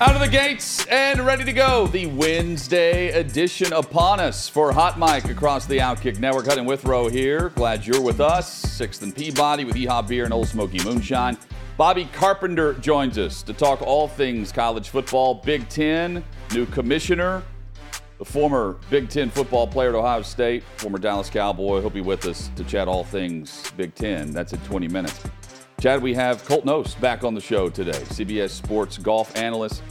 Out of the gates and ready to go. The Wednesday edition upon us for Hot Mic across the Outkick Network. Hutton Withrow here. Glad you're with us. Sixth and Peabody with EHOP Beer and Ole Smoky Moonshine. Bobby Carpenter joins us to talk all things college football, Big Ten, new commissioner, the former Big Ten football player at Ohio State, former Dallas Cowboy. He'll be with us to chat all things Big Ten. That's in 20 minutes. Chad, we have Colt Knost back on the show today, CBS Sports golf analyst,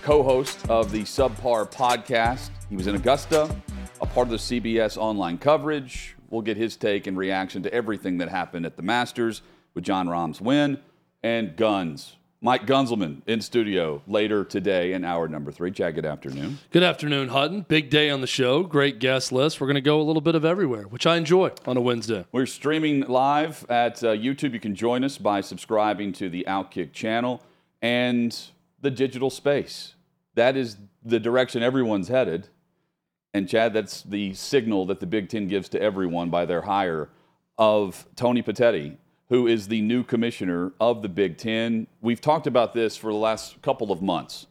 co host of the Subpar podcast. He was in Augusta, a part of the CBS online coverage. We'll get his take and reaction to everything that happened at the Masters with Jon Rahm's win and guns. Mike Gunzelman in studio later today in hour number three. Chad, good afternoon. Good afternoon, Hutton. Big day on the show. Great guest list. We're going to go a little bit of everywhere, which I enjoy on a Wednesday. We're streaming live at uh, YouTube. You can join us by subscribing to the Outkick channel and the digital space. That is the direction everyone's headed. And Chad, that's the signal that the Big Ten gives to everyone by their hire of Tony Petitti who is the new commissioner of the Big Ten. We've talked about this for the last couple of months.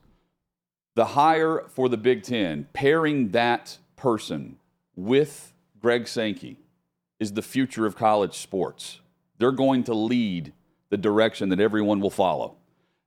The hire for the Big Ten, pairing that person with Greg Sankey, is the future of college sports. They're going to lead the direction that everyone will follow.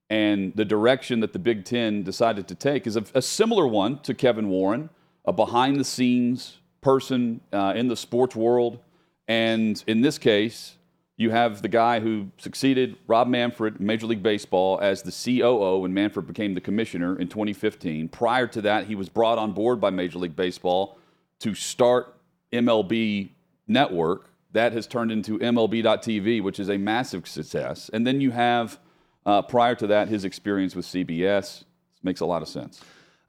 And the direction that the Big Ten decided to take is a, a similar one to Kevin Warren, a behind the scenes person uh, in the sports world. And in this case, you have the guy who succeeded Rob Manfred Major League Baseball as the COO when Manfred became the commissioner in 2015. Prior to that, he was brought on board by Major League Baseball to start MLB Network. That has turned into MLB.TV, which is a massive success. And then you have, uh, prior to that, his experience with CBS. This makes a lot of sense.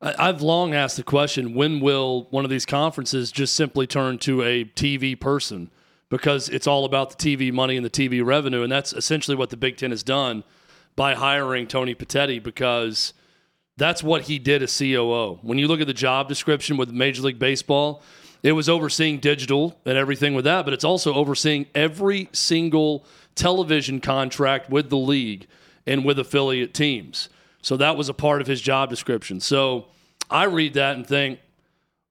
I've long asked the question when will one of these conferences just simply turn to a TV person? Because it's all about the TV money and the TV revenue. And that's essentially what the Big Ten has done by hiring Tony Petitti because that's what he did as COO. When you look at the job description with Major League Baseball, it was overseeing digital and everything with that, but it's also overseeing every single television contract with the league and with affiliate teams. So that was a part of his job description. So I read that and think,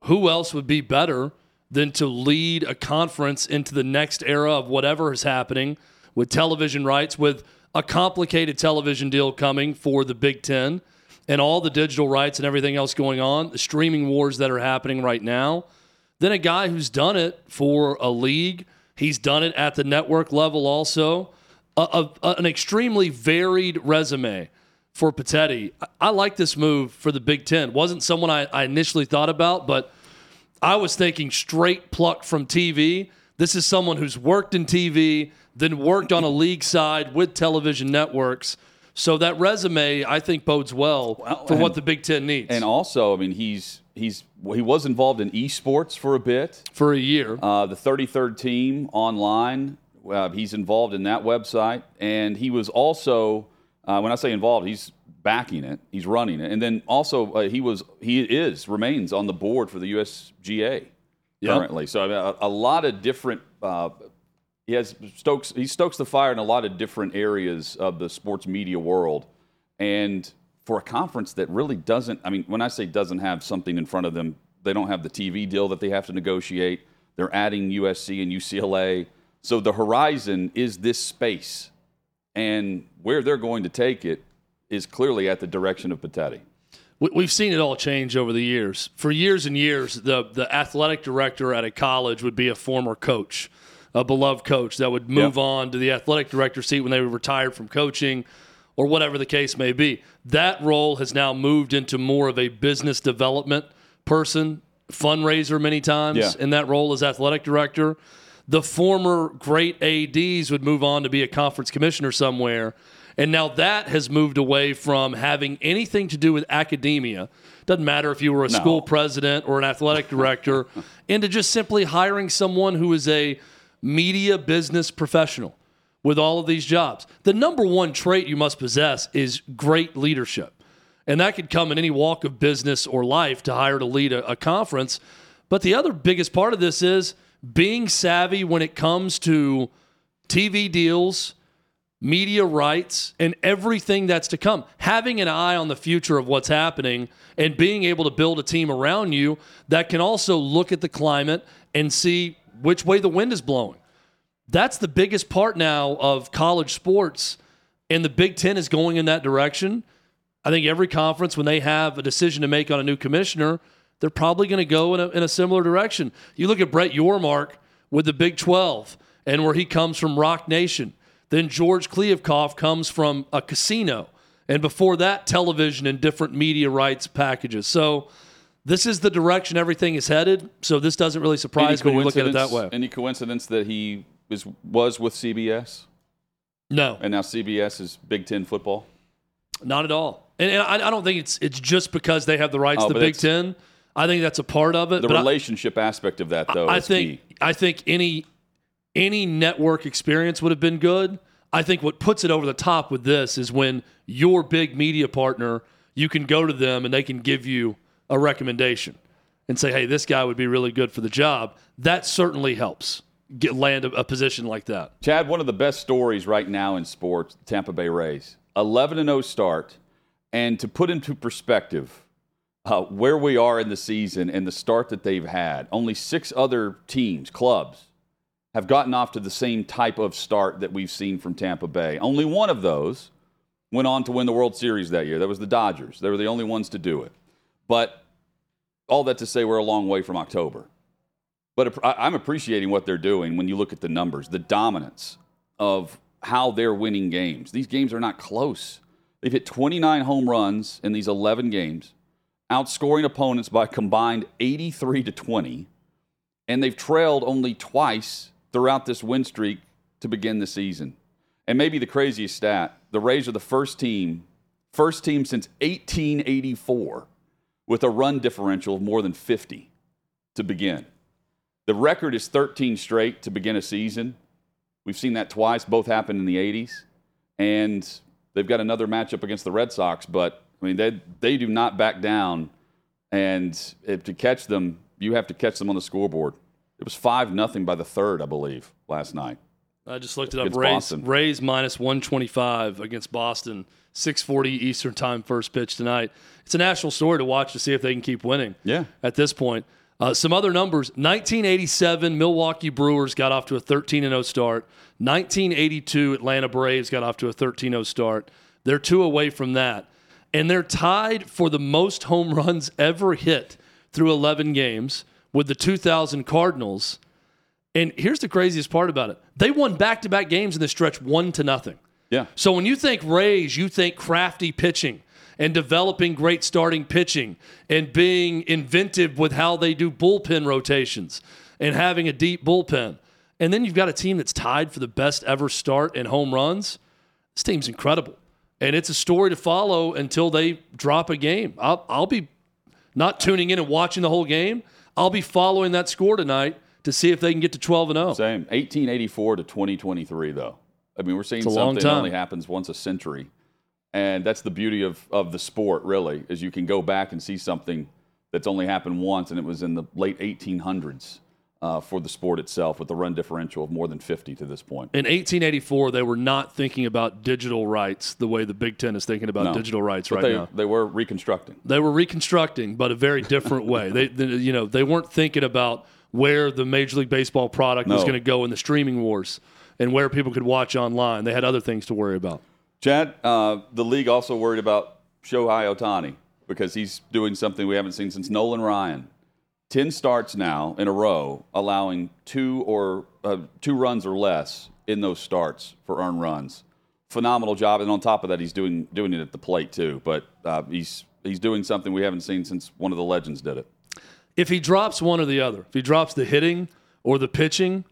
who else would be better? Than to lead a conference into the next era of whatever is happening with television rights, with a complicated television deal coming for the Big Ten and all the digital rights and everything else going on, the streaming wars that are happening right now, than a guy who's done it for a league. He's done it at the network level also. A, a, an extremely varied resume for Petitti. I, I, like this move for the Big Ten. Wasn't someone I, I initially thought about, but – I was thinking straight plucked from TV. This is someone who's worked in TV, then worked on a league side with television networks. So that resume, I think, bodes well, well for and, what the Big Ten needs. And also, I mean, he's he's he was involved in esports for a bit, for a year. Uh, the 33rd team online. Uh, he's involved in that website, and he was also, uh, when I say involved, he's backing it. He's running it, and then also uh, he was he is remains on the board for the USGA yep. currently. So I mean, a, a, lot of different. Uh, he has stokes. He stokes the fire in a lot of different areas of the sports media world, and for a conference that really doesn't. I mean, when I say doesn't have something in front of them, they don't have the TV deal that they have to negotiate. They're adding USC and UCLA. So the horizon is this space, and where they're going to take it is clearly at the direction of Petitti. We've seen it all change over the years. For years and years, the, the athletic director at a college would be a former coach, a beloved coach that would move yep. on to the athletic director seat when they were retired from coaching or whatever the case may be. That role has now moved into more of a business development person, fundraiser many times yeah. in that role as athletic director. the former great ADs would move on to be a conference commissioner somewhere. And now that has moved away from having anything to do with academia. Doesn't matter if you were a No. school president or an athletic director, into just simply hiring someone who is a media business professional with all of these jobs. The number one trait you must possess is great leadership. And that could come in any walk of business or life to hire to lead a, a conference. But the other biggest part of this is being savvy when it comes to TV deals, media rights, and everything that's to come. Having an eye on the future of what's happening and being able to build a team around you that can also look at the climate and see which way the wind is blowing. That's the biggest part now of college sports, and the Big Ten is going in that direction. I think every conference, when they have a decision to make on a new commissioner, they're probably going to go in a, in a similar direction. You look at Brett Yormark with the Big 12 and where he comes from Roc Nation. Then George Kliavkoff comes from a casino. And before that, television and different media rights packages. So this is the direction everything is headed. So this doesn't really surprise me when you look at it that way. Any coincidence that he is, was with CBS No, and now CBS is Big Ten football? Not at all. And, and I, I don't think it's it's just because they have the rights Oh, to the Big Ten. I think that's a part of it. The but I- relationship aspect of that, though, I, is think key. I think any any network experience would have been good. I think what puts it over the top with this is when your big media partner, you can go to them and they can give you a recommendation and say, "Hey, this guy would be really good for the job." That certainly helps get land a, a position like that. Chad, one of the best stories right now in sports, Tampa Bay Rays. 11 and 0 start. And to put into perspective uh, where we are in the season and the start that they've had, only six other teams, clubs, have gotten off to the same type of start that we've seen from Tampa Bay. Only one of those went on to win the World Series that year. That was the Dodgers. They were the only ones to do it. But all that to say, we're a long way from October. But I'm appreciating what they're doing when you look at the numbers, the dominance of how they're winning games. These games are not close. They've hit 29 home runs in these 11 games, outscoring opponents by combined 83 to 20, and they've trailed only twice throughout this win streak to begin the season. And maybe the craziest stat, the Rays are the first team, first team since 1884 with a run differential of more than 50 to begin. The record is 13 straight to begin a season. We've seen that twice. Both happened in the 80s. And they've got another matchup against the Red Sox, but I mean, they, they do not back down. And if to catch them, you have to catch them on the scoreboard. It was 5 nothing by the third, I believe, last night. I just looked it up. Rays, Boston. Rays minus 125 against Boston, 640 Eastern time first pitch tonight. It's a national story to watch to see if they can keep winning Yeah. at this point. Uh, some other numbers 1987, Milwaukee Brewers got off to a 13 0 start. 1982, Atlanta Braves got off to a 13 0 start. They're two away from that. And they're tied for the most home runs ever hit through 11 games with the 2000 Cardinals. And here's the craziest part about it they won back to back games in the stretch one to nothing. Yeah. So when you think Rays, you think crafty pitching and developing great starting pitching and being inventive with how they do bullpen rotations and having a deep bullpen. And then you've got a team that's tied for the best ever start in home runs. This team's incredible. And it's a story to follow until they drop a game. I'll, I'll be not tuning in and watching the whole game. I'll be following that score tonight to see if they can get to 12 and 0. Same. 1884 to 2023, though. I mean, we're seeing something that only happens once a century. And that's the beauty of, of the sport, really, is you can go back and see something that's only happened once, and it was in the late 1800s uh, for the sport itself with the run differential of more than 50 to this point. In 1884, they were not thinking about digital rights the way the Big Ten is thinking about No. digital rights right they, now. they were reconstructing. They were reconstructing, but a very different way. They, they, you know, they weren't thinking about where the Major League Baseball product was going to go in the streaming wars and where people could watch online. They had other things to worry about. Chad, uh, the league also worried about Shohei Ohtani because he's doing something we haven't seen since Nolan Ryan. 10 starts now in a row, allowing two or uh, two runs or less in those starts for earned runs. Phenomenal job, and on top of that, he's doing doing it at the plate too. But uh, he's he's doing something we haven't seen since one of the legends did it. If he drops one or the other, if he drops the hitting or the pitching,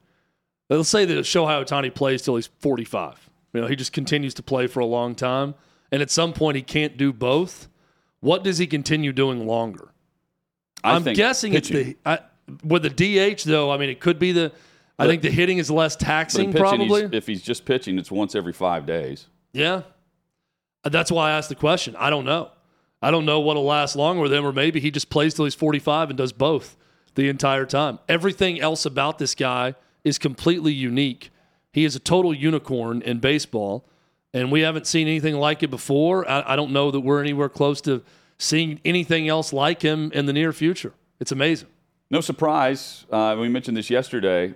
let's say that Shohei Ohtani plays till he's 45. You know, he just continues to play for a long time, and at some point he can't do both. What does he continue doing longer? I I'm think guessing pitching. it's the I, with the DH though. I mean, it could be the. I think the hitting is less taxing, pitching, he's- probably. if he's just pitching, it's once every five days. Yeah. Uh, That's why I asked the question. I don't know. I don't know what'll last longer with him, or maybe he just plays till he's 45 and does both the entire time. Everything else about this guy is completely unique. He is a total unicorn in baseball, and we haven't seen anything like it before. I, I don't know that we're anywhere close to seeing anything else like him in the near future. It's amazing. No surprise. Uh, we mentioned this yesterday.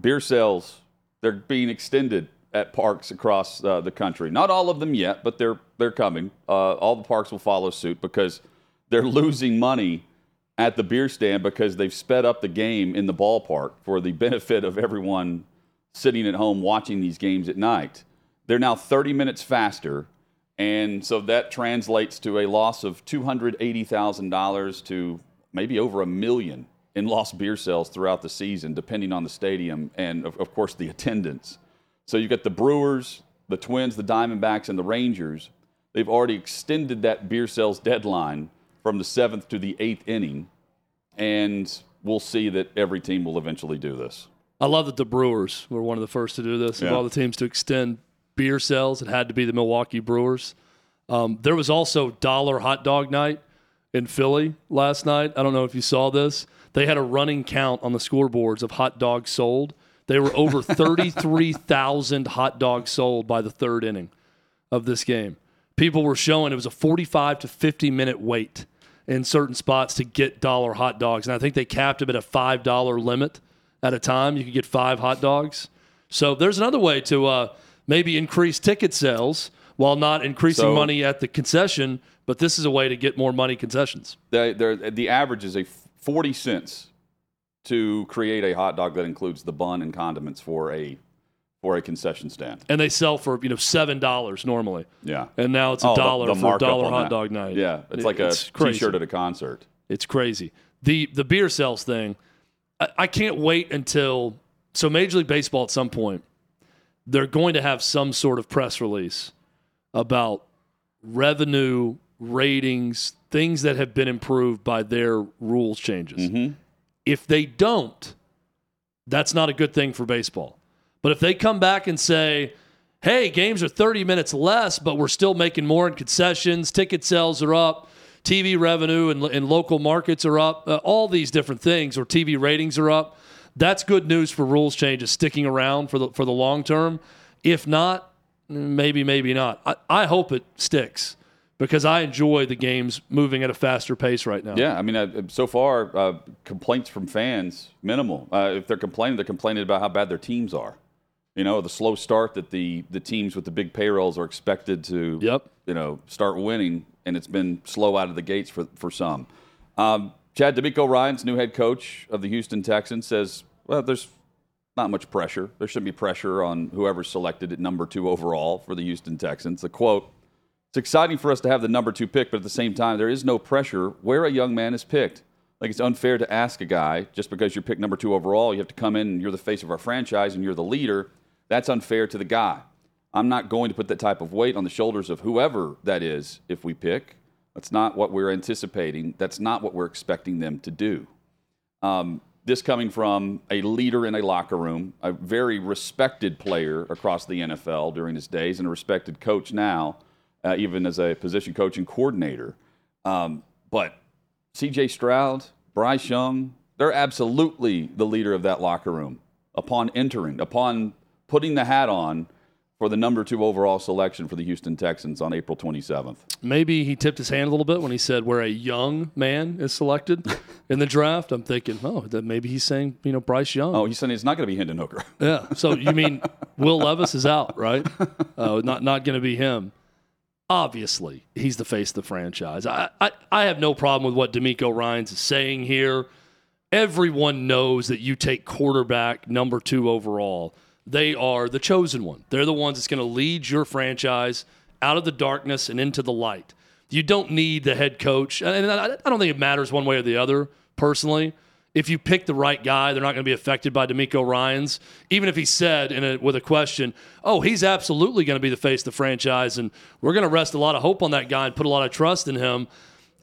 Beer sales they're being extended at parks across uh, the country. Not all of them yet, but they're they're coming. Uh, all the parks will follow suit because they're losing money at the beer stand because they've sped up the game in the ballpark for the benefit of everyone sitting at home watching these games at night. They're now 30 minutes faster, and so that translates to a loss of $280,000 to maybe over a million in lost beer sales throughout the season, depending on the stadium and, of, of course, the attendance. So you've got the Brewers, the Twins, the Diamondbacks, and the Rangers. They've already extended that beer sales deadline from the seventh to the eighth inning, and we'll see that every team will eventually do this. I love that the Brewers were one of the first to do this. Of all the teams to extend beer sales, it had to be the Milwaukee Brewers. Um, there was also dollar hot dog night in Philly last night. I don't know if you saw this. They had a running count on the scoreboards of hot dogs sold. They were over 33,000 hot dogs sold by the third inning of this game. People were showing it was a 45 to 50 minute wait in certain spots to get dollar hot dogs. And I think they capped them at a $5 limit at a time. You could get five hot dogs. So there's another way to uh, maybe increase ticket sales while not increasing So- money at the concession. But this is a way to get more money concessions. They, they're, the average is a 40 cents to create a hot dog that includes the bun and condiments for a for a concession stand. And they sell for, you know, $7 normally. Yeah. And now it's a Oh, the- dollar the for a dollar hot that. dog night. Yeah, it's like a It's crazy. t-shirt at a concert. It's crazy. The the beer sales thing, I, I can't wait until so Major League Baseball at some point, they're going to have some sort of press release about revenue, ratings, things that have been improved by their rules changes. If they don't, that's not a good thing for baseball. But if they come back and say, hey, games are 30 minutes less, but we're still making more in concessions, ticket sales are up, TV revenue and, and local markets are up, uh, all these different things, or TV ratings are up, that's good news for rules changes sticking around for the, for the long term. If not, maybe, maybe not. I, I hope it sticks because I enjoy the games moving at a faster pace right now. Yeah, I mean, uh, so far uh, complaints from fans minimal. Uh, if they're complaining, they're complaining about how bad their teams are. You know, the slow start that the the teams with the big payrolls are expected to. Yep. You know, start winning, and it's been slow out of the gates for for some. Um, Chad DeMeco Ryans new head coach of the Houston Texans says, "Well, there's not much pressure. There shouldn't be pressure on whoever's selected at number two overall for the Houston Texans." The quote. It's exciting for us to have the number two pick, but at the same time, there is no pressure where a young man is picked. Like it's unfair to ask a guy just because you're picked number two overall, you have to come in and you're the face of our franchise and you're the leader. That's unfair to the guy. I'm not going to put that type of weight on the shoulders of whoever that is if we pick. That's not what we're anticipating. That's not what we're expecting them to do. Um, this coming from a leader in a locker room, a very respected player across the NFL during his days, and a respected coach now, uh, even as a position coach and coordinator. Um, but CJ Stroud, Bryce Young, they're absolutely the leader of that locker room upon entering, upon putting the hat on for the number two overall selection for the Houston Texans on April 27th. Maybe he tipped his hand a little bit when he said where a young man is selected in the draft. I'm thinking, oh, that maybe he's saying, you know, Bryce Young. Oh, he's saying it's not going to be Hendon Hooker. Yeah. So you mean Will Levis is out, right? Uh, not not going to be him. Obviously, he's the face of the franchise. I, I, I have no problem with what DeMeco Ryans is saying here. Everyone knows that you take quarterback number two overall. They are the chosen one. They're the ones that's going to lead your franchise out of the darkness and into the light. You don't need the head coach. And I, don't think it matters one way or the other, personally. if you pick the right guy, they're not going to be affected by DeMeco Ryans. Even if he said in a, with a question, "Oh, he's absolutely going to be the face of the franchise, and we're going to rest a lot of hope on that guy and put a lot of trust in him."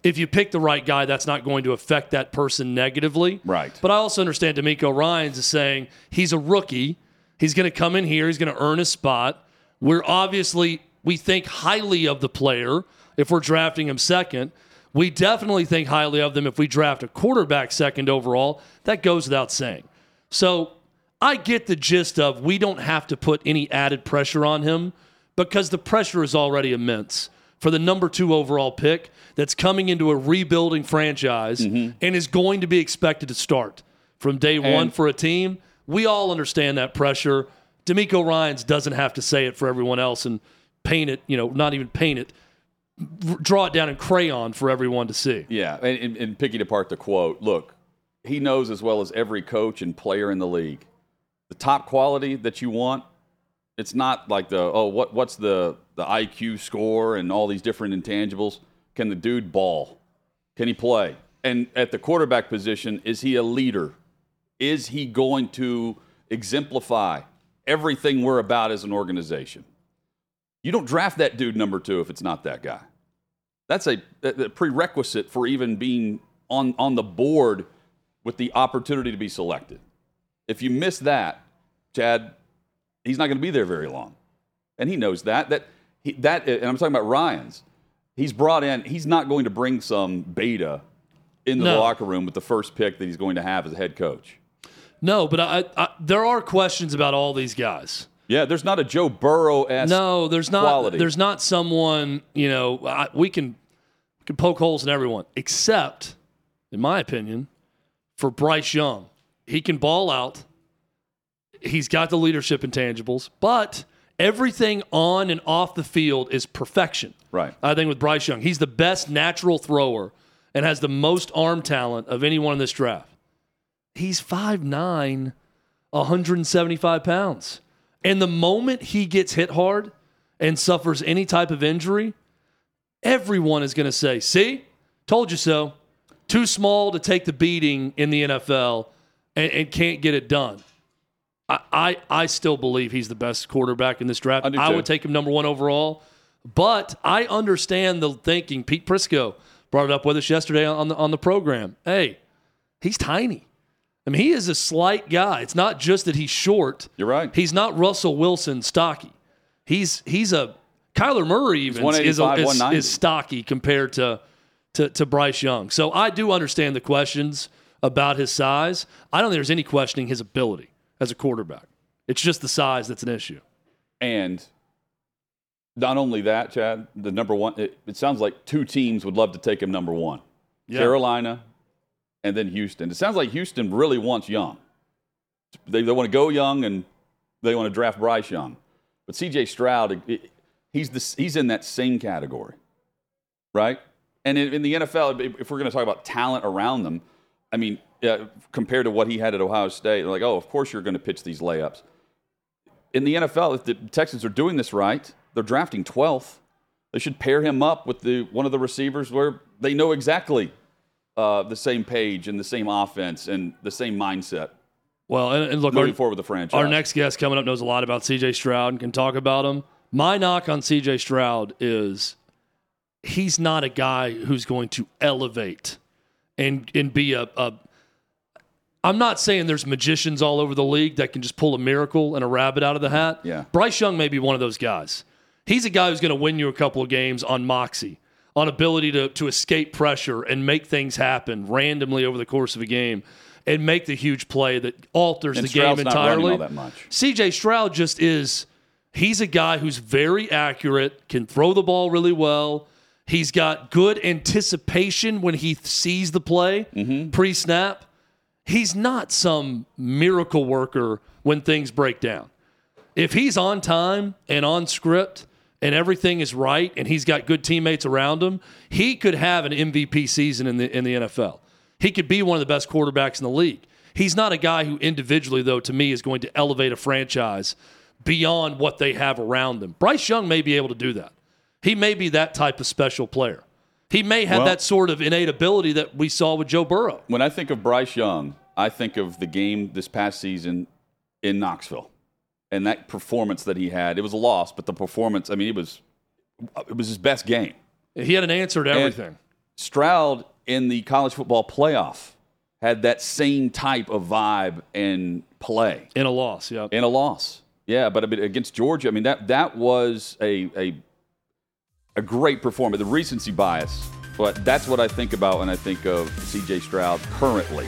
If you pick the right guy, that's not going to affect that person negatively. Right. But I also understand DeMeco Ryans is saying he's a rookie. He's going to come in here. He's going to earn a spot. We're obviously we think highly of the player if we're drafting him second. We definitely think highly of them if we draft a quarterback second overall. That goes without saying. So I get the gist of we don't have to put any added pressure on him because the pressure is already immense for the number two overall pick that's coming into a rebuilding franchise mm-hmm. and is going to be expected to start from day one And- for a team. We all understand that pressure. DeMeco Ryans doesn't have to say it for everyone else and paint it, you know, not even paint it, draw it down in crayon for everyone to see. Yeah, and, and, picking apart the quote, look, he knows as well as every coach and player in the league. The top quality that you want, it's not like the oh what what's the the IQ score and all these different intangibles. Can the dude ball? Can he play? And at the quarterback position, is he a leader? Is he going to exemplify everything we're about as an organization? You don't draft that dude number two if it's not that guy. That's a, a prerequisite for even being on, on the board with the opportunity to be selected. If you miss that, Chad, he's not going to be there very long, and he knows that. That he, that, and I'm talking about Ryans. He's brought in. He's not going to bring some beta into the No. locker room with the first pick that he's going to have as a head coach. No, but I, I, there are questions about all these guys. Yeah, there's not a Joe Burrow esque. No, there's not. quality. There's not someone. You know, I, we can we can poke holes in everyone, except, in my opinion, for Bryce Young. He can ball out. He's got the leadership intangibles, but everything on and off the field is perfection. Right. I think with Bryce Young, he's the best natural thrower and has the most arm talent of anyone in this draft. He's 5'9, 175 pounds. And the moment he gets hit hard and suffers any type of injury, everyone is going to say, See, told you so. Too small to take the beating in the NFL and, and can't get it done. I, I, I still believe he's the best quarterback in this draft. I I would take him number one overall. But I understand the thinking. Pete Prisco brought it up with us yesterday on the on the program. Hey, he's tiny. I mean, he is a slight guy. It's not just that he's short. You're right. He's not Russell Wilson stocky. He's he's a Kyler Murray even is, a, is, is stocky compared to, to to Bryce Young. So I do understand the questions about his size. I don't think there's any questioning his ability as a quarterback. It's just the size that's an issue. And not only that, Chad, the number one, it, it sounds like two teams would love to take him number one Yeah. Carolina and then Houston. It sounds like Houston really wants Young. They, they want to go young and they want to draft Bryce Young. But CJ Stroud, it- he's, the, he's in that same category, right? And in, in the NFL, if- if we're going to talk about talent around them, I mean, uh, compared to what he had at Ohio State, they're like, oh, of course you're going to pitch these layups in the NFL, if the Texans are doing this right, they're drafting 12th. They should pair him up with the one of the receivers where they know exactly uh, the same page and the same offense and the same mindset Well, and, and look, moving our, forward with the franchise. our next guest coming up knows a lot about CJ Stroud and can talk about him. My knock on CJ Stroud is he's not a guy who's going to elevate and and be a, a I'm not saying there's magicians all over the league that can just pull a miracle and a rabbit out of the hat. Yeah. Bryce Young may be one of those guys. He's a guy who's going to win you a couple of games on moxie, on ability to, to escape pressure and make things happen randomly over the course of a game and make the huge play that alters And the Stroud's game entirely. all that much. CJ Stroud just is he's a guy who's very accurate, can throw the ball really well. He's got good anticipation when he sees the play Mm-hmm. pre-snap. He's not some miracle worker when things break down. If he's on time and on script and everything is right and he's got good teammates around him, he could have an MVP season in the in the NFL. He could be one of the best quarterbacks in the league. He's not a guy who individually though to me is going to elevate a franchise beyond what they have around them. Bryce Young may be able to do that. He may be that type of special player. He may have Well- that sort of innate ability that we saw with Joe Burrow. When I think of Bryce Young, I think of the game this past season in Knoxville and that performance that he had. It was a loss, but the performance, I mean, it was it was his best game. He had an answer to And everything. Stroud in the college football playoff had that same type of vibe and play in a loss, yeah. in a loss. Yeah, but I mean, against Georgia, I mean that that was a a a great performance. The recency bias, but that's what I think about when I think of C.J. Stroud currently.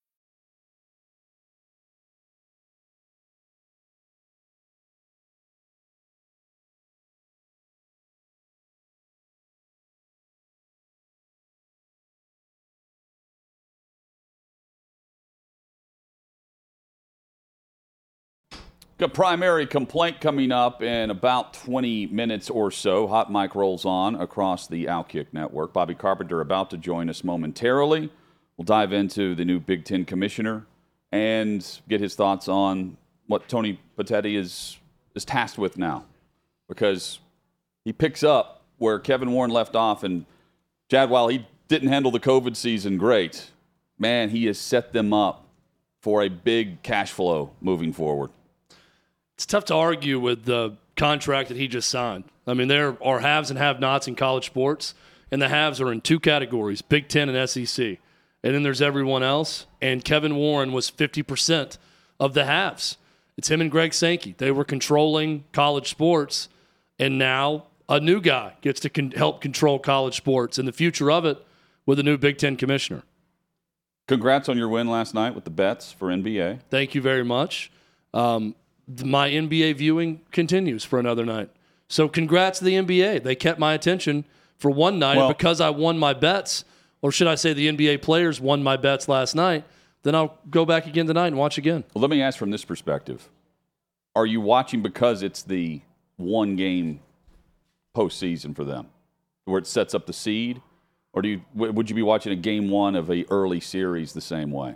Primary complaint coming up in about 20 minutes or so. Hot mic rolls on across the Outkick network. Bobby Carpenter about to join us momentarily. We'll dive into the new Big Ten commissioner and get his thoughts on what Tony Petitti is is tasked with now, because he picks up where Kevin Warren left off, and Chad, while he didn't handle the COVID season great, man, he has set them up for a big cash flow moving forward. It's tough to argue with the contract that he just signed. I mean, there are haves and have nots in college sports, and the haves are in two categories Big Ten and SEC. And then there's everyone else. And Kevin Warren was 50% of the haves. It's him and Greg Sankey. They were controlling college sports, and now a new guy gets to con- help control college sports and the future of it with a new Big Ten commissioner. Congrats on your win last night with the bets for NBA. Thank you very much. Um, my NBA viewing continues for another night. So congrats to the NBA. They kept my attention for one night Well- because I won my bets, or should I say the NBA players won my bets last night. Then I'll go back again tonight and watch again. Well, let me ask from this perspective: Are you watching because it's the one game postseason for them, where it sets up the seed, or do you would you be watching a game one of a early series the same way?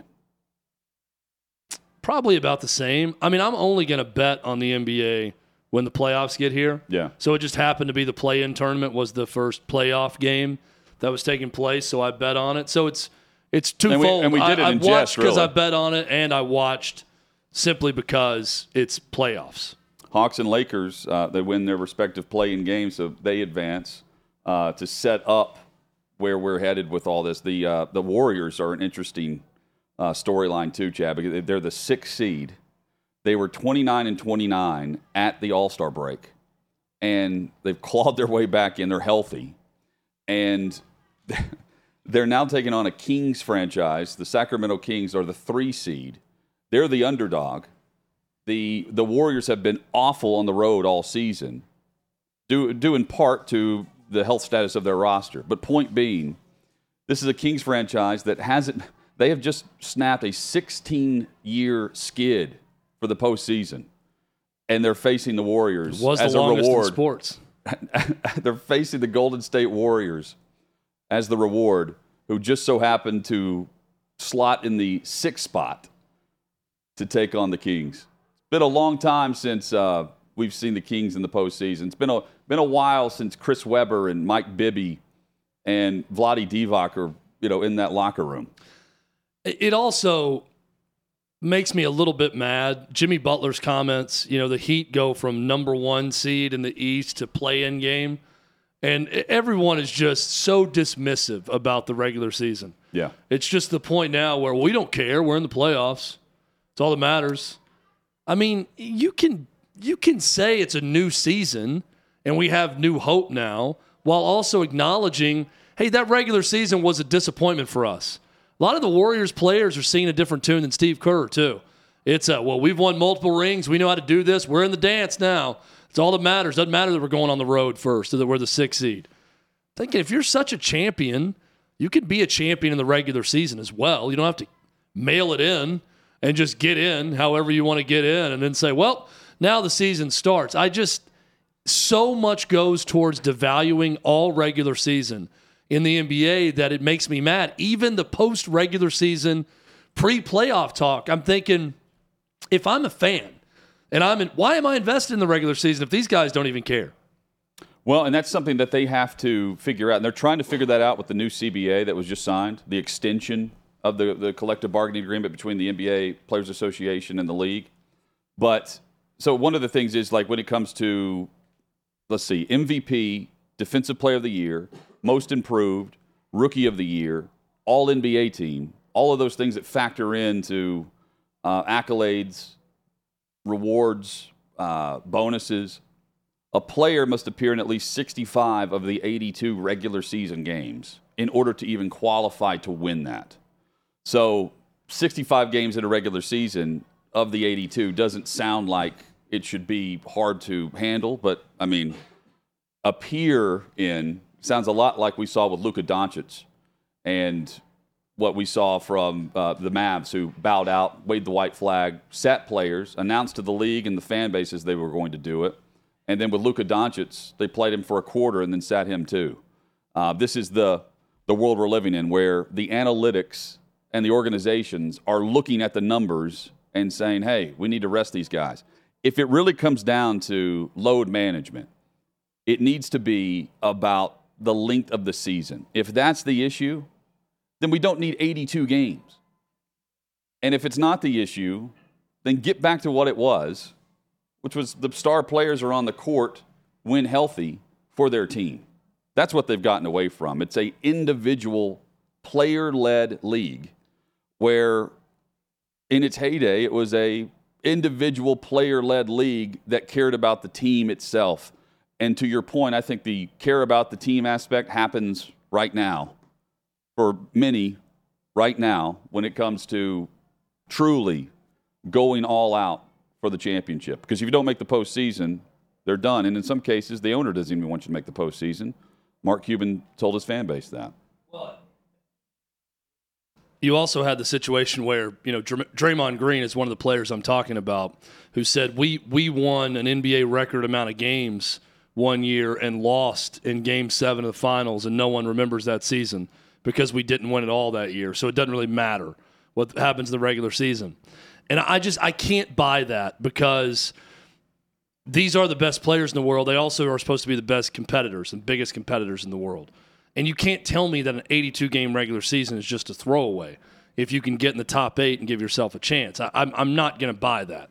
Probably about the same. I mean, I'm only going to bet on the NBA when the playoffs get here. Yeah. So it just happened to be the play-in tournament was the first playoff game that was taking place, so I bet on it. So it's it's twofold. and we did it I, in I watched because I bet on it, and I watched simply because it's playoffs. Hawks and Lakers, uh, they win their respective play-in games, so they advance uh, to set up where we're headed with all this. The uh, the Warriors are an interesting uh, storyline too, Chad. Because they're the sixth seed. They were 29 and 29 at the All Star break, and they've clawed their way back in. They're healthy, and they're now taking on a Kings franchise. The Sacramento Kings are the three seed. They're the underdog the the Warriors have been awful on the road all season, due due in part to the health status of their roster. But point being, this is a Kings franchise that hasn't. They have just snapped a 16 year skid for the postseason, and they're facing the Warriors Was as the a longest in reward. sports. they're facing the Golden State Warriors as the reward, who just so happened to slot in the sixth spot to take on the Kings. It's been a long time since uh, we've seen the Kings in the postseason. It's been a been a while since Chris Webber and Mike Bibby and Vlade Divac are you know in that locker room. It also makes me a little bit mad. Jimmy Butler's comments, you know, the Heat go from number one seed in the East to play in game. And everyone is just so dismissive about the regular season. Yeah, It's just the point now where we don't care. We're in the playoffs. It's all that matters. I mean, you can you can say it's a new season and we have new hope now while also acknowledging, hey, that regular season was a disappointment for us. A lot of the Warriors players are singing a different tune than Steve Kerr, too. It's a, well, we've won multiple rings. We know how to do this. We're in the dance now. It's all that matters. Doesn't matter that we're going on the road first or that we're the sixth seed. Thinking if you're such a champion, you can be a champion in the regular season as well. You don't have to mail it in and just get in however you want to get in and then say, well, now the season starts. I just, so much goes towards devaluing all regular season in the NBA that it makes me mad. Even the post regular season, pre playoff talk, I'm thinking, if I'm a fan and I'm in, why am I invested in the regular season if these guys don't even care? Well, and that's something that they have to figure out. And they're trying to figure that out with the new CBA that was just signed, the extension of the, the collective bargaining agreement between the NBA Players Association and the league. But so one of the things is like when it comes to, let's see, MVP, Defensive Player of the Year, Most Improved, Rookie of the Year, All NBA team, all of those things that factor into uh, accolades, rewards, uh, bonuses a player must appear in at least 65 of the 82 regular season games in order to even qualify to win that. So, 65 games in a regular season of the 82 doesn't sound like it should be hard to handle, but I mean, appear in sounds a lot like we saw with Luka Doncic and what we saw from uh, the Mavs, who bowed out, waved the white flag, sat players, announced to the league and the fan bases they were going to do it and then with Luka Doncic, they played him for a quarter and then sat him too. Uh, this is the, the world we're living in where the analytics and the organizations are looking at the numbers and saying, hey, we need to rest these guys. If it really comes down to load management, it needs to be about the length of the season. If that's the issue, then we don't need 82 games. And if it's not the issue, then get back to what it was which was the star players are on the court when healthy for their team. That's what they've gotten away from. It's a individual player-led league where in its heyday it was a individual player-led league that cared about the team itself. And to your point, I think the care about the team aspect happens right now for many right now when it comes to truly going all out for the championship. Because if you don't make the postseason, they're done. And in some cases, the owner doesn't even want you to make the postseason. Mark Cuban told his fan base that. You also had the situation where you know Draymond Green is one of the players I'm talking about, who said we we won an NBA record amount of games one year and lost in Game Seven of the Finals, and no one remembers that season because we didn't win it all that year. So it doesn't really matter what happens in the regular season. And I just I can't buy that because these are the best players in the world. They also are supposed to be the best competitors and biggest competitors in the world. And you can't tell me that an 82 game regular season is just a throwaway if you can get in the top eight and give yourself a chance. I, am I'm not going to buy that.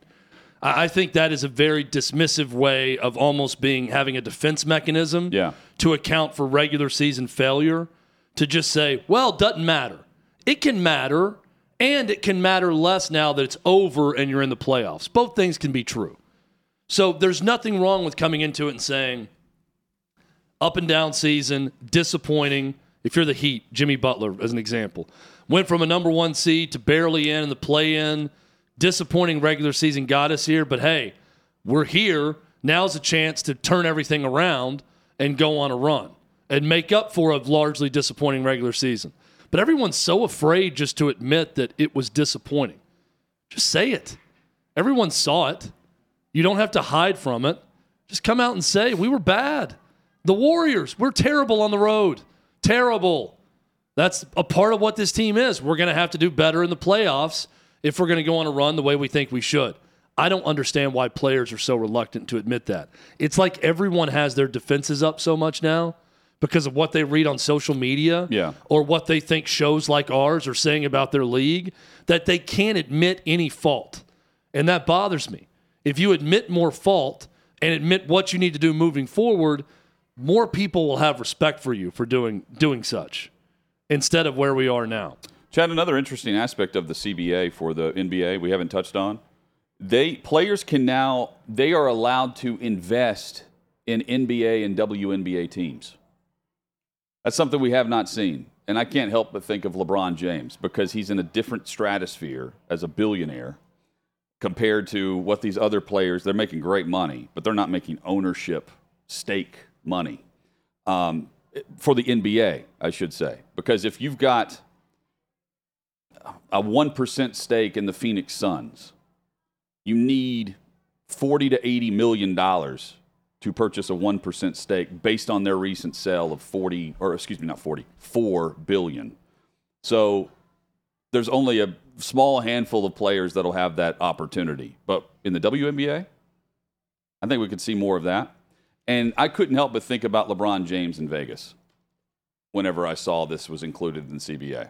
I, think that is a very dismissive way of almost being having a defense mechanism yeah. to account for regular season failure. To just say, well, it doesn't matter. It can matter and it can matter less now that it's over and you're in the playoffs. Both things can be true. So there's nothing wrong with coming into it and saying, up and down season, disappointing. If you're the Heat, Jimmy Butler, as an example, went from a number one seed to barely in the play in. Disappointing regular season got us here, but hey, we're here. Now's a chance to turn everything around and go on a run and make up for a largely disappointing regular season. But everyone's so afraid just to admit that it was disappointing. Just say it. Everyone saw it. You don't have to hide from it. Just come out and say, we were bad. The Warriors, we're terrible on the road. Terrible. That's a part of what this team is. We're going to have to do better in the playoffs if we're going to go on a run the way we think we should. I don't understand why players are so reluctant to admit that. It's like everyone has their defenses up so much now because of what they read on social media yeah. or what they think shows like ours are saying about their league that they can't admit any fault. And that bothers me. If you admit more fault and admit what you need to do moving forward, more people will have respect for you for doing doing such instead of where we are now. Chad, another interesting aspect of the CBA for the NBA we haven't touched on they players can now they are allowed to invest in NBA and WNBA teams. That's something we have not seen. And I can't help but think of LeBron James because he's in a different stratosphere as a billionaire compared to what these other players they're making great money, but they're not making ownership stake money. Um, for the NBA, I should say. Because if you've got a 1% stake in the Phoenix Suns, you need 40 to 80 million dollars to purchase a 1% stake based on their recent sale of 40 or excuse me not 40 4 billion. So there's only a small handful of players that'll have that opportunity. But in the WNBA I think we could see more of that. And I couldn't help but think about LeBron James in Vegas whenever I saw this was included in CBA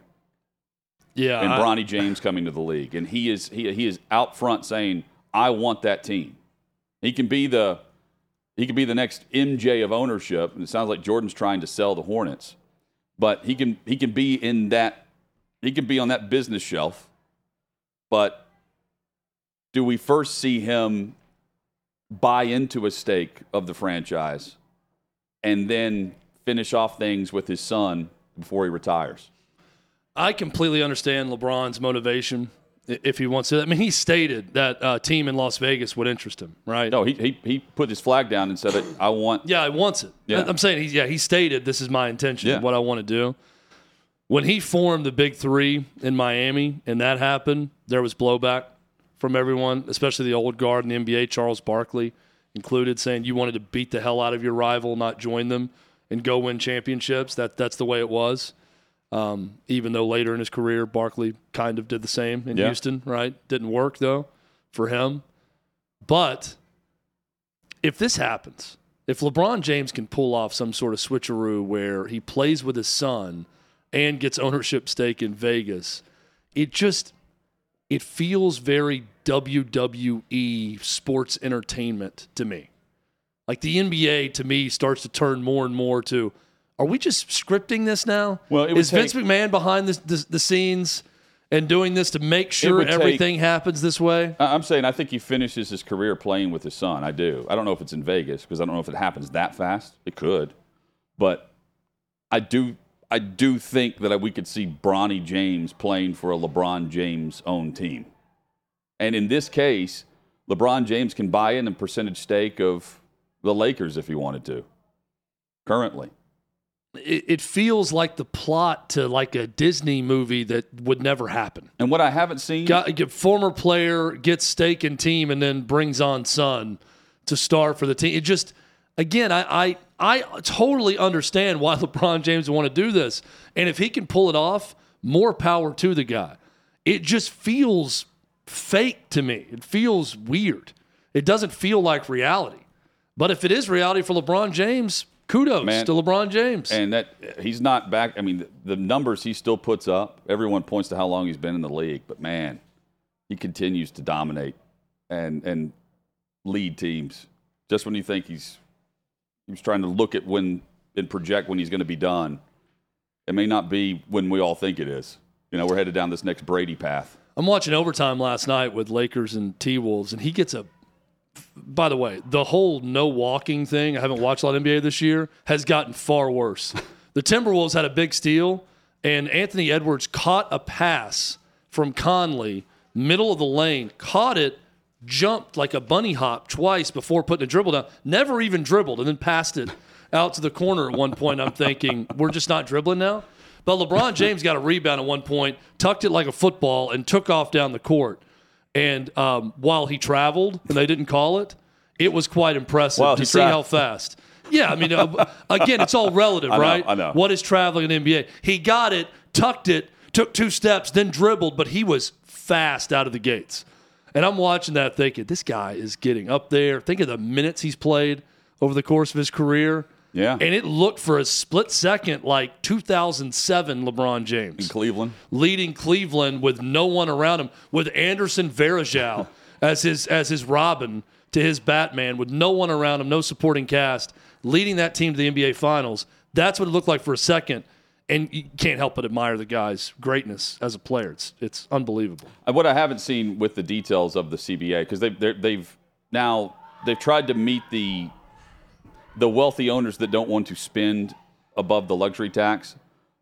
Yeah, and I- Bronny James coming to the league, and he is he, he is out front saying, "I want that team." He can be the he can be the next MJ of ownership, and it sounds like Jordan's trying to sell the Hornets, but he can he can be in that he can be on that business shelf. But do we first see him buy into a stake of the franchise, and then finish off things with his son before he retires? I completely understand LeBron's motivation if he wants to. I mean, he stated that uh, team in Las Vegas would interest him, right? No, he, he, he put his flag down and said, that I want. Yeah, he wants it. Yeah. I'm saying, he, yeah, he stated this is my intention, Yeah. what I want to do. When he formed the Big Three in Miami and that happened, there was blowback from everyone, especially the old guard in the NBA, Charles Barkley included, saying you wanted to beat the hell out of your rival, not join them, and go win championships. That that's the way it was. Um, even though later in his career, Barkley kind of did the same in Yeah. Houston, right? Didn't work though for him. But if this happens, if LeBron James can pull off some sort of switcheroo where he plays with his son and gets ownership stake in Vegas, it just it feels very WWE sports entertainment to me. Like the NBA to me starts to turn more and more to are we just scripting this now? Well, is Vince take- McMahon behind the, the, the scenes and doing this to make sure would take- everything happens this way? I'm saying I think he finishes his career playing with his son. I do. I don't know if it's in Vegas because I don't know if it happens that fast. It could, but I do. I do think that we could see Bronny James playing for a LeBron James owned team, and in this case, LeBron James can buy in a percentage stake of the Lakers if he wanted to. Currently, It, it feels like the plot to like a Disney movie that would never happen. and what I haven't seen, Got, former player gets stake in team and then brings on son to star for the team. It just again, I I, I totally understand why LeBron James would want to do this, and if he can pull it off, more power to the guy. It just feels fake to me. It feels weird. It doesn't feel like reality. But if it is reality for LeBron James, kudos Man. to LeBron James. and that he's not back. I mean, the, the numbers he still puts up. Everyone points to how long he's been in the league, but man, he continues to dominate and and lead teams. Just when you think he's he's trying to look at when and project when he's going to be done, it may not be when we all think it is. You know, we're headed down this next Brady path. I'm watching overtime last night with Lakers and T Wolves, and he gets a. By the way, the whole no walking thing, I haven't watched a lot of NBA this year, has gotten far worse. the Timberwolves had a big steal, and Anthony Edwards caught a pass from Conley, middle of the lane, caught it, jumped like a bunny hop twice before putting a dribble down, never even dribbled, and then passed it out to the corner at one point. I'm thinking, we're just not dribbling now? But LeBron James got a rebound at one point, tucked it like a football, and took off down the court. And um, while he traveled and they didn't call it, it was quite impressive to see tra- how fast. Yeah, I mean, uh, again, it's all relative, know, right? I know. What is traveling in the NBA? He got it, tucked it, took two steps, then dribbled, but he was fast out of the gates. And I'm watching that thinking, this guy is getting up there. Think of the minutes he's played over the course of his career. Yeah. And it looked for a split second like 2007 LeBron James in Cleveland. leading Cleveland with no one around him, with Anderson Varejao as his as his Robin to his Batman, with no one around him, no supporting cast, leading that team to the NBA Finals. That's what it looked like for a second. and you can't help but admire the guy's greatness as a player. It's it's unbelievable. Uh, What I haven't seen with the details of the CBA because they've they've now they've tried to meet the the wealthy owners that don't want to spend above the luxury tax.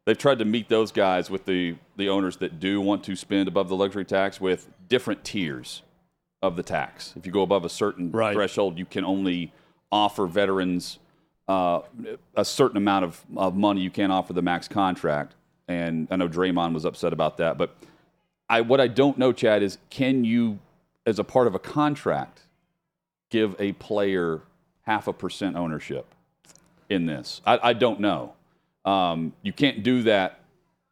They've tried to meet those guys with the the owners that do want to spend above the luxury tax with different tiers of the tax. If you go above a certain Right. threshold, you can only offer veterans uh, a certain amount of, of money. You can't offer the max contract. And I know Draymond was upset about that. But I, what I don't know, Chad, is can you, as a part of a contract, give a player half a percent ownership in this? I, I don't know. Um, you can't do that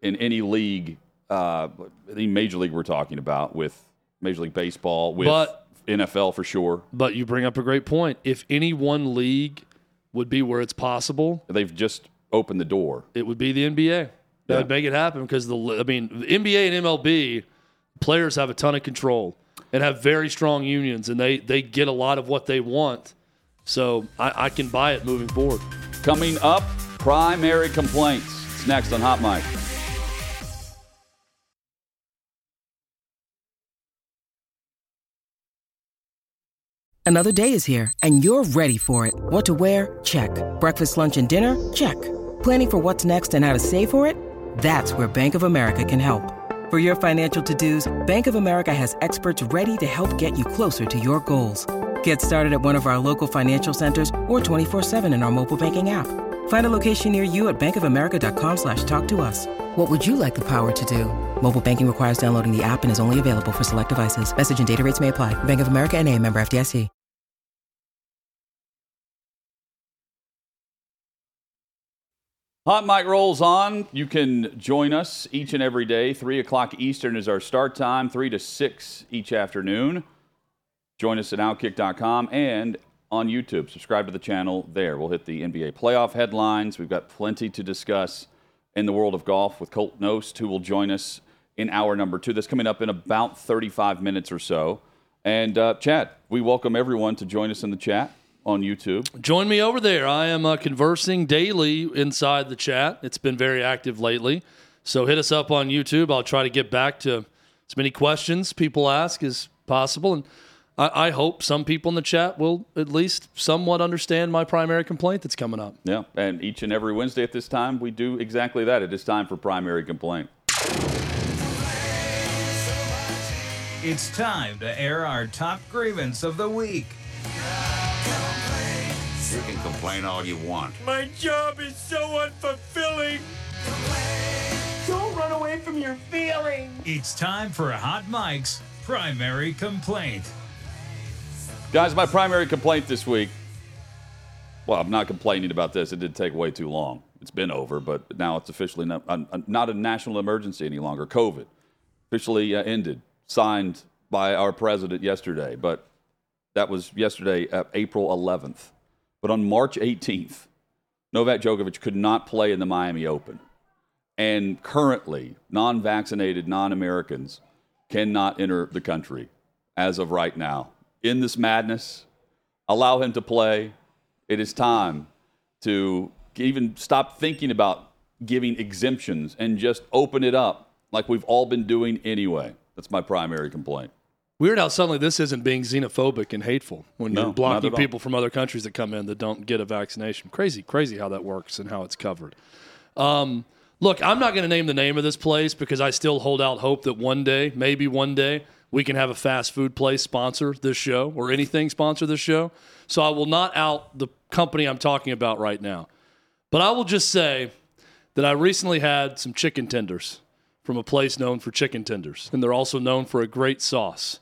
in any league, uh, any major league we're talking about, with Major League Baseball, with But- NFL for sure. But you bring up a great point. If any one league would be where it's possible, They've just opened the door. it would be the NBA. That Yeah. would make it happen because the I mean the NBA and MLB players have a ton of control and have very strong unions and they they get a lot of what they want. So I, I can buy it moving forward. Coming up, primary complaints. It's next on Hot Mic. Another day is here, and you're ready for it. What to wear? Check. Breakfast, lunch, and dinner? Check. Planning for what's next and how to save for it? That's where Bank of America can help. For your financial to dos, Bank of America has experts ready to help get you closer to your goals. Get started at one of our local financial centers or 24-7 in our mobile banking app. Find a location near you at bankofamerica.com slash talk to us. What would you like the power to do? Mobile banking requires downloading the app and is only available for select devices. Message and data rates may apply. Bank of America and a member FDIC. Hot Mic rolls on. You can join us each and every day. 3 o'clock Eastern is our start time, 3 to 6 each afternoon. Join us at outkick.com and on YouTube. Subscribe to the channel there. We'll hit the NBA playoff headlines. We've got plenty to discuss in the world of golf with Colt Knost, who will join us in hour number two. That's coming up in about 35 minutes or so. And uh, Chad, we welcome everyone to join us in the chat on YouTube. Join me over there. I am uh, conversing daily inside the chat. It's been very active lately. So hit us up on YouTube. I'll try to get back to as many questions people ask as possible. And I, I hope some people in the chat will at least somewhat understand my primary complaint that's coming up. Yeah, and each and every Wednesday at this time, we do exactly that. It is time for primary complaint. It's time to air our top grievance of the week. You can complain all you want. My job is so unfulfilling. Don't run away from your feelings. It's time for a Hot Mic's primary complaint. Guys, my primary complaint this week. Well, I'm not complaining about this. It did take way too long. It's been over, but now it's officially not, uh, not a national emergency any longer. COVID officially uh, ended, signed by our president yesterday, but that was yesterday, uh, April 11th. But on March 18th, Novak Djokovic could not play in the Miami Open. And currently, non vaccinated non Americans cannot enter the country as of right now. In this madness, allow him to play. It is time to even stop thinking about giving exemptions and just open it up like we've all been doing anyway. That's my primary complaint. Weird how suddenly this isn't being xenophobic and hateful when No, you're blocking people from other countries that come in that don't get a vaccination. Crazy, crazy how that works and how it's covered. Um, look, I'm not going to name the name of this place because I still hold out hope that one day, maybe one day, we can have a fast food place sponsor this show or anything sponsor this show. So I will not out the company I'm talking about right now. But I will just say that I recently had some chicken tenders from a place known for chicken tenders, and they're also known for a great sauce.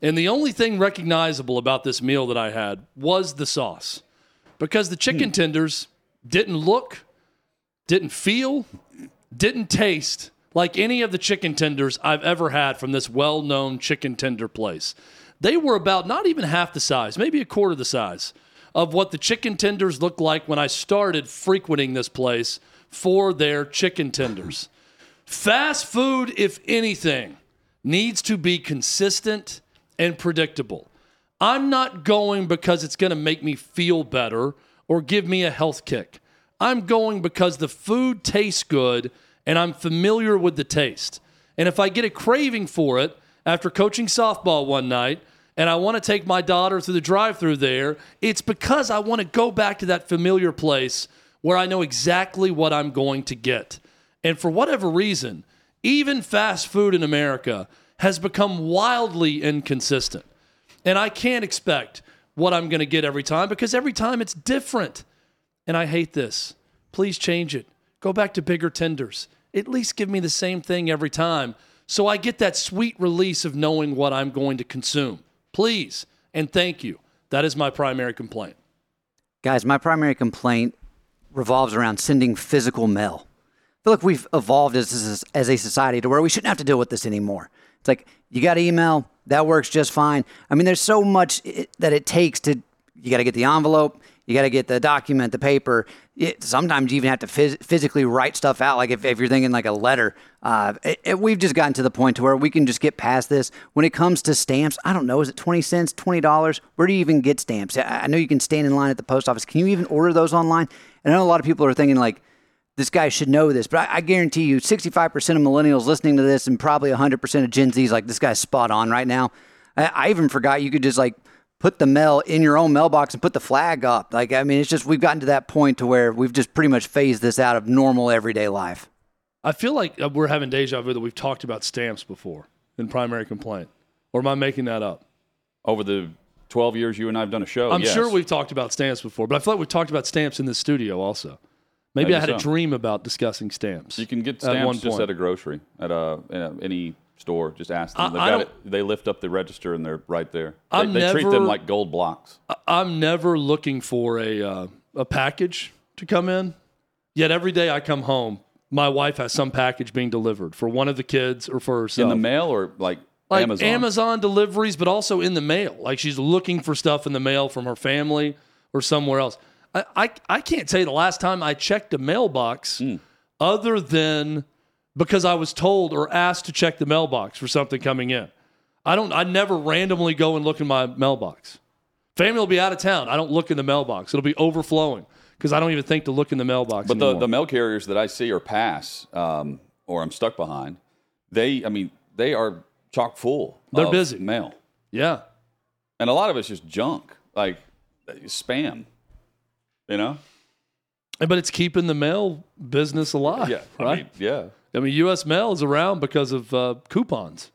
And the only thing recognizable about this meal that I had was the sauce. Because the chicken hmm. tenders didn't look, didn't feel, didn't taste like any of the chicken tenders I've ever had from this well known chicken tender place. They were about not even half the size, maybe a quarter the size of what the chicken tenders looked like when I started frequenting this place for their chicken tenders. Fast food, if anything, needs to be consistent and predictable. I'm not going because it's going to make me feel better or give me a health kick. I'm going because the food tastes good and I'm familiar with the taste. And if I get a craving for it after coaching softball one night and I want to take my daughter through the drive through there, it's because I want to go back to that familiar place where I know exactly what I'm going to get. And for whatever reason, even fast food in America has become wildly inconsistent. And I can't expect what I'm going to get every time because every time it's different. And I hate this. Please change it. Go back to bigger tenders. At least give me the same thing every time so I get that sweet release of knowing what I'm going to consume. Please and thank you. That is my primary complaint. Guys, my primary complaint revolves around sending physical mail. I feel like we've evolved as, as a society to where we shouldn't have to deal with this anymore. It's like you got email, that works just fine. I mean, there's so much that it takes to, you got to get the envelope, you got to get the document, the paper. It, sometimes you even have to phys- physically write stuff out. Like if, if you're thinking like a letter, uh, it, it, we've just gotten to the point to where we can just get past this. When it comes to stamps, I don't know, is it 20 cents, $20? Where do you even get stamps? I, I know you can stand in line at the post office. Can you even order those online? And I know a lot of people are thinking like, this guy should know this, but I, I guarantee you 65% of millennials listening to this and probably 100% of Gen Z's like, this guy's spot on right now. I, I even forgot you could just like put the mail in your own mailbox and put the flag up. Like, I mean, it's just, we've gotten to that point to where we've just pretty much phased this out of normal everyday life. I feel like uh, we're having deja vu that we've talked about stamps before in primary complaint. Or am I making that up? Over the 12 years you and I have done a show, I'm yes. sure we've talked about stamps before, but I feel like we've talked about stamps in this studio also. Maybe, Maybe I had a dream about discussing stamps. You can get at one stamps just point. at a grocery, at a, in a any store. Just ask them. I- I. They lift up the register and they're right there. They, they treat them like gold blocks. I'm never looking for a uh, a package to come in. Yet every day I come home, my wife has some package being delivered for one of the kids or for herself. In the mail or like, like Amazon. Amazon deliveries, but also in the mail. Like she's looking for stuff in the mail from her family or somewhere else. I, I, I can't tell you the last time I checked a mailbox Hmm. other than because I was told or asked to check the mailbox for something coming in. I don't I never randomly go and look in my mailbox. Family will be out of town. I don't look in the mailbox. It'll be overflowing because I don't even think to look in the mailbox. But the, anymore. the mail carriers that I see or pass, um, or I'm stuck behind, they, I mean, they are chock full. They're of busy. Mail. yeah. And a lot of it's just junk, like spam. You know? But it's keeping the mail business alive. Yeah. I Right. mean, yeah. I mean, U.S. mail is around because of uh, coupons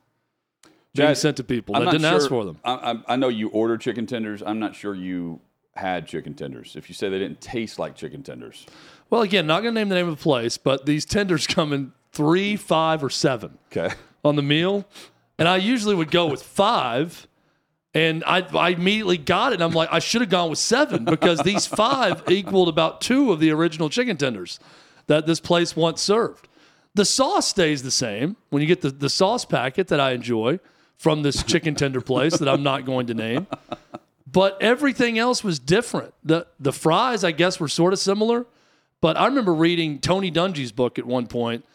being Jazz, sent to people I'm that didn't ask for them. I, I, I know you ordered chicken tenders. I'm not sure you had chicken tenders. If you say they didn't taste like chicken tenders, Well, again, not going to name the name of the place, but these tenders come in three, five, or seven okay. on the meal, and I usually would go with five. And I, I immediately got it. And I'm like, I should have gone with seven because these five equaled about two of the original chicken tenders that this place once served. The sauce stays the same when you get the, the sauce packet that I enjoy from this chicken tender place that I'm not going to name. But everything else was different. The the fries, I guess, were sort of similar. But I remember reading Tony Dungy's book at one point,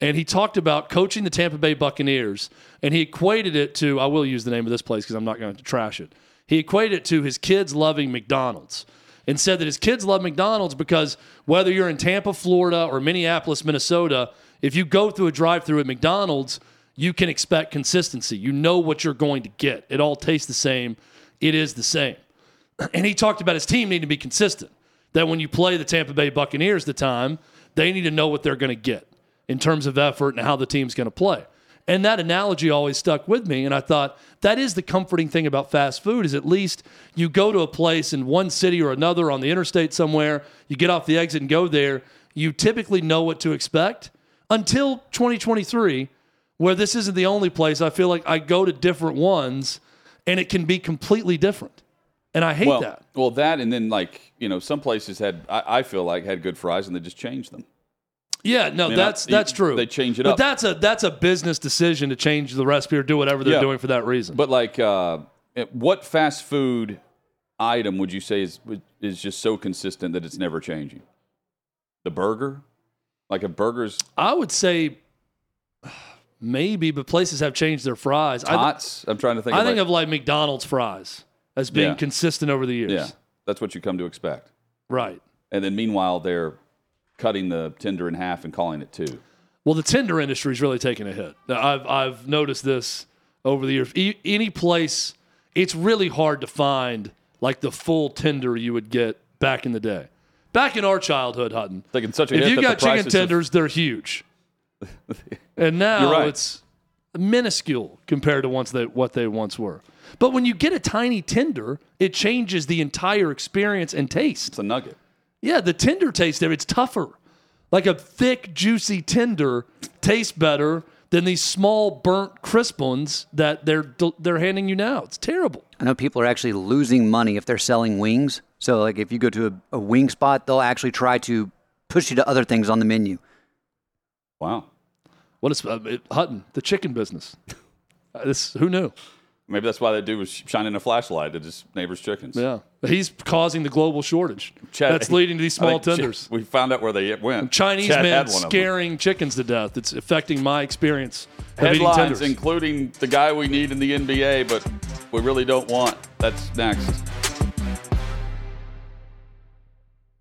and he talked about coaching the Tampa Bay Buccaneers, and he equated it to I will use the name of this place because I'm not going to trash it. He equated it to his kids loving McDonald's and said that his kids love McDonald's because whether you're in Tampa, Florida, or Minneapolis, Minnesota, if you go through a drive-through at McDonald's, you can expect consistency. You know what you're going to get. It all tastes the same. It is the same. And he talked about his team needing to be consistent. That when you play the Tampa Bay Buccaneers the time, they need to know what they're going to get in terms of effort and how the team's going to play. And that analogy always stuck with me. And I thought that is the comforting thing about fast food is at least you go to a place in one city or another on the interstate somewhere, you get off the exit and go there, you typically know what to expect until 2023, where this isn't the only place. I feel like I go to different ones and it can be completely different. And I hate well, that. well, that and then like you know, some places had I, I feel like had good fries and they just changed them. Yeah, no, that's you- that's true. they change it but up. that's a that's a business decision to change the recipe or do whatever they're Yeah. doing for that reason. But like, uh, what fast food item would you say is is just so consistent that it's never changing? The burger, like a burger's I would say maybe, but places have changed their fries. I, tots. I'm trying to think. I of think like, of like McDonald's fries as being Yeah. consistent over the years. yeah, that's what you come to expect. Right. And then meanwhile, they're cutting the tender in half and calling it two. Well, the tender industry is really taking a hit. Now, I've I've noticed this over the years. E- any place, it's really hard to find like the full tender you would get back in the day. Back in our childhood, Hutton. Taking such a if hit you got the chicken of- tenders, they're huge. and now right. it's minuscule compared to once they, what they once were. But when you get a tiny tender, it changes the entire experience and taste. It's a nugget. Yeah, the tender taste there, it's tougher. Like a thick, juicy tender tastes better than these small, burnt, crisp ones that they're they're handing you now. It's terrible. I know people are actually losing money if they're selling wings. So, like, if you go to a, a wing spot, they'll actually try to push you to other things on the menu. Wow. What is uh, it, Hutton? The chicken business. Uh, this who knew? Maybe that's why that dude was shining a flashlight at his neighbor's chickens. Yeah, he's causing the global shortage. Chad- That's leading to these small think Ch- tenders. We found out where they went. Chinese Chad men had one of them. scaring chickens to death. It's affecting my experience Headlines, including the guy we need in the NBA, but we really don't want. That's next.